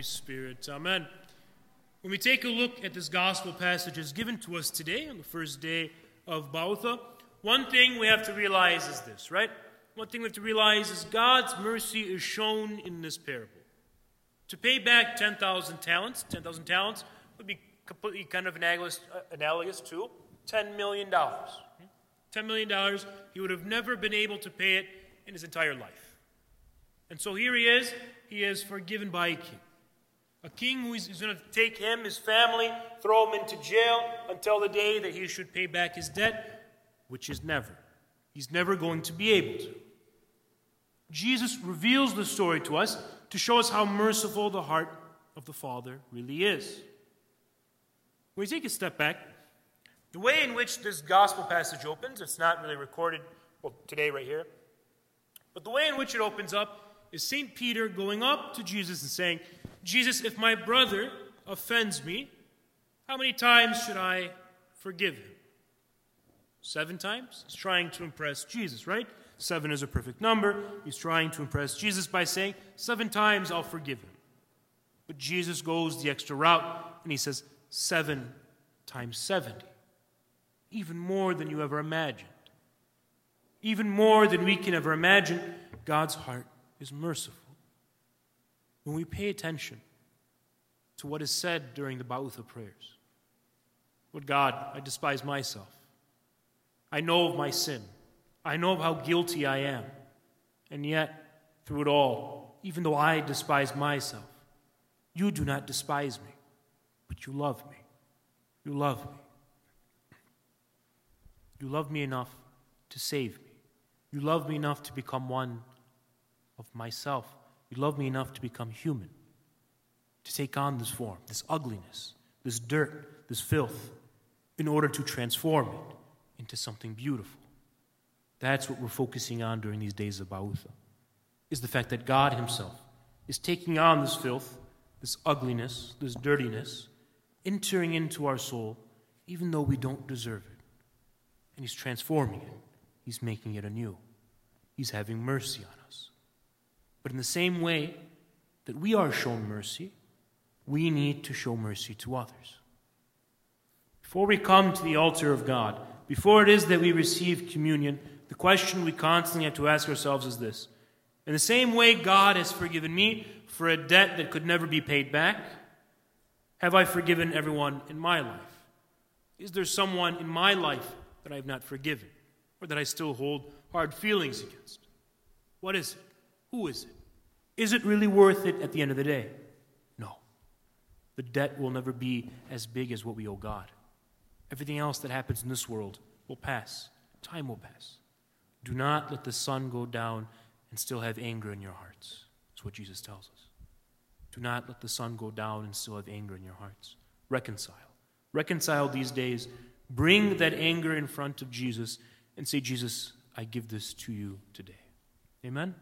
Holy Spirit. Amen. When we take a look at this gospel passage as given to us today on the first day of Ba'utha, one thing we have to realize is this, right? One thing we have to realize is God's mercy is shown in this parable. To pay back 10,000 talents, 10,000 talents would be completely kind of analogous, uh, analogous to $10 million. $10 million, he would have never been able to pay it in his entire life. And so here he is, he is forgiven by a king. A king who is, going to take him, his family, throw him into jail until the day that he should pay back his debt, which is never. He's never going to be able to. Jesus reveals the story to us to show us how merciful the heart of the Father really is. When we take a step back, the way in which this gospel passage opens, it's not really recorded, well, today right here, but the way in which it opens up is St. Peter going up to Jesus and saying, Jesus, if my brother offends me, how many times should I forgive him? Seven times? He's trying to impress Jesus, right? Seven is a perfect number. He's trying to impress Jesus by saying, Seven times I'll forgive him. But Jesus goes the extra route and he says, Seven times 70. Even more than you ever imagined. Even more than we can ever imagine, God's heart is merciful. When we pay attention to what is said during the Ba'utha prayers, Lord God, I despise myself. I know of my sin. I know of how guilty I am. And yet, through it all, even though I despise myself, you do not despise me, but you love me. You love me. You love me enough to save me. You love me enough to become one of myself. You love me enough to become human, to take on this form, this ugliness, this dirt, this filth, in order to transform it into something beautiful. That's what we're focusing on during these days of Ba'utha, is the fact that God Himself is taking on this filth, this ugliness, this dirtiness, entering into our soul, even though we don't deserve it. And He's transforming it, He's making it anew. He's having mercy on us. But in the same way that we are shown mercy, we need to show mercy to others. Before we come to the altar of God, before it is that we receive communion, the question we constantly have to ask ourselves is this In the same way God has forgiven me for a debt that could never be paid back, have I forgiven everyone in my life? Is there someone in my life that I have not forgiven or that I still hold hard feelings against? What is it? Who is it? Is it really worth it at the end of the day? No. The debt will never be as big as what we owe God. Everything else that happens in this world will pass, time will pass. Do not let the sun go down and still have anger in your hearts. That's what Jesus tells us. Do not let the sun go down and still have anger in your hearts. Reconcile. Reconcile these days. Bring that anger in front of Jesus and say, Jesus, I give this to you today. Amen?